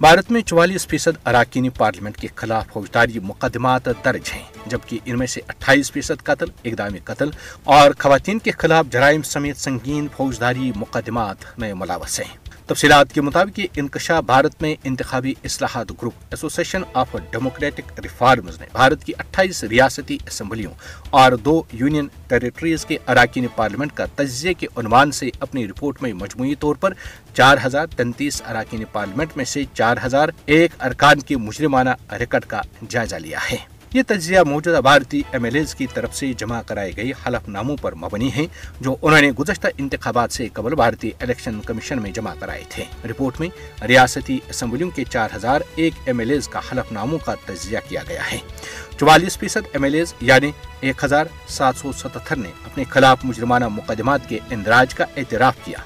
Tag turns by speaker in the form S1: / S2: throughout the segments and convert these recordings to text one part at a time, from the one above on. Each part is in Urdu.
S1: بھارت میں چوالیس فیصد اراکین پارلیمنٹ کے خلاف فوجداری مقدمات درج ہیں، جبکہ ان میں سے اٹھائیس فیصد قتل، اقدامی قتل اور خواتین کے خلاف جرائم سمیت سنگین فوجداری مقدمات میں ملاوث ہیں۔ تفصیلات کے مطابق یہ انکشاف بھارت میں انتخابی اصلاحات group association of democratic reforms نے بھارت کی اٹھائیس ریاستی اسمبلیوں اور دو یونین ٹیریٹریز کے اراکین پارلیمنٹ کا تجزیے کے عنوان سے اپنی رپورٹ میں مجموعی طور پر چار ہزار تینتیس اراکین پارلیمنٹ میں سے چار ہزار ایک ارکان کے مجرمانہ ریکٹ کا جائزہ لیا ہے۔ یہ تجزیہ موجودہ بھارتی ایم ایل ایز کی طرف سے جمع کرائے گئے حلف ناموں پر مبنی ہیں، جو انہوں نے گزشتہ انتخابات سے قبل بھارتی الیکشن کمیشن میں جمع کرائے تھے۔ رپورٹ میں ریاستی اسمبلیوں کے چار ہزار ایک ایم ایل ایز کا حلف ناموں کا تجزیہ کیا گیا ہے۔ چوالیس فیصد ایم ایل ایز یعنی ایک ہزار سات سو ستہتر نے اپنے خلاف مجرمانہ مقدمات کے اندراج کا اعتراف کیا۔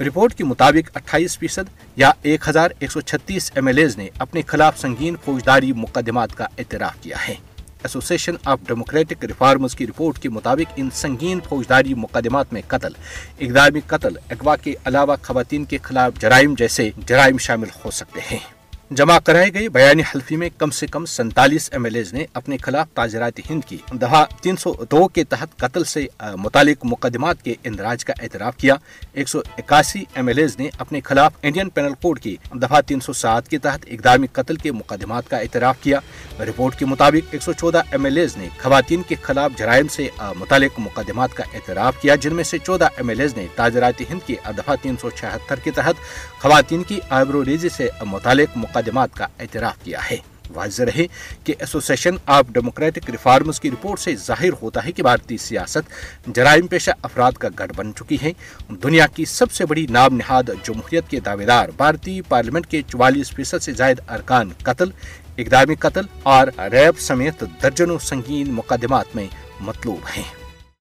S1: رپورٹ کے مطابق اٹھائیس فیصد یا ایک ہزار ایک سو چھتیس ایم ایل ایز نے اپنے خلاف سنگین فوجداری مقدمات کا اعتراف کیا ہے۔ ایسوسیشن آف ڈیموکریٹک ریفارمز کی رپورٹ کے مطابق ان سنگین فوجداری مقدمات میں قتل، اقدامی قتل، اغوا کے علاوہ خواتین کے خلاف جرائم جیسے جرائم شامل ہو سکتے ہیں۔ جمع کرائے گئے بیانی حلفی میں کم سے کم سینتالیس ایم ایل ایز نے اپنے خلاف تاجرات ہند کی۔ دہا تین سو دو کے تحت قتل سے متعلق مقدمات کے اندراج کا اعتراف کیا۔ ایک سو اکاسی ایم ایل ایز نے اپنے خلاف انڈین پینل کوڈ کی۔ دفعہ تین سو سات کے تحت اقدامی قتل کے مقدمات کا اعتراف کیا۔ رپورٹ کے مطابق ایک سو چودہ ایم ایل ایز نے خواتین کے خلاف جرائم سے متعلق مقدمات کا اعتراف کیا، جن میں سے چودہ ایم ایل ایز نے تاجرات ہند کی دفعہ تین سو چھہتر کے تحت خواتین کی آبرو ریزی سے متعلق مقدمات کا اعتراف کیا ہے۔ واضح رہے کہ ایسوسیشن آف ڈیموکریٹک ریفارمز کی رپورٹ سے ظاہر ہوتا ہے کہ بھارتی سیاست جرائم پیشہ افراد کا گڑھ بن چکی ہے دنیا کی سب سے بڑی نام نہاد جمہوریت کے دعوے دار بھارتی پارلیمنٹ کے چوالیس فیصد سے زائد ارکان قتل، اقدامی قتل اور ریپ سمیت درجنوں سنگین مقدمات میں مطلوب ہیں۔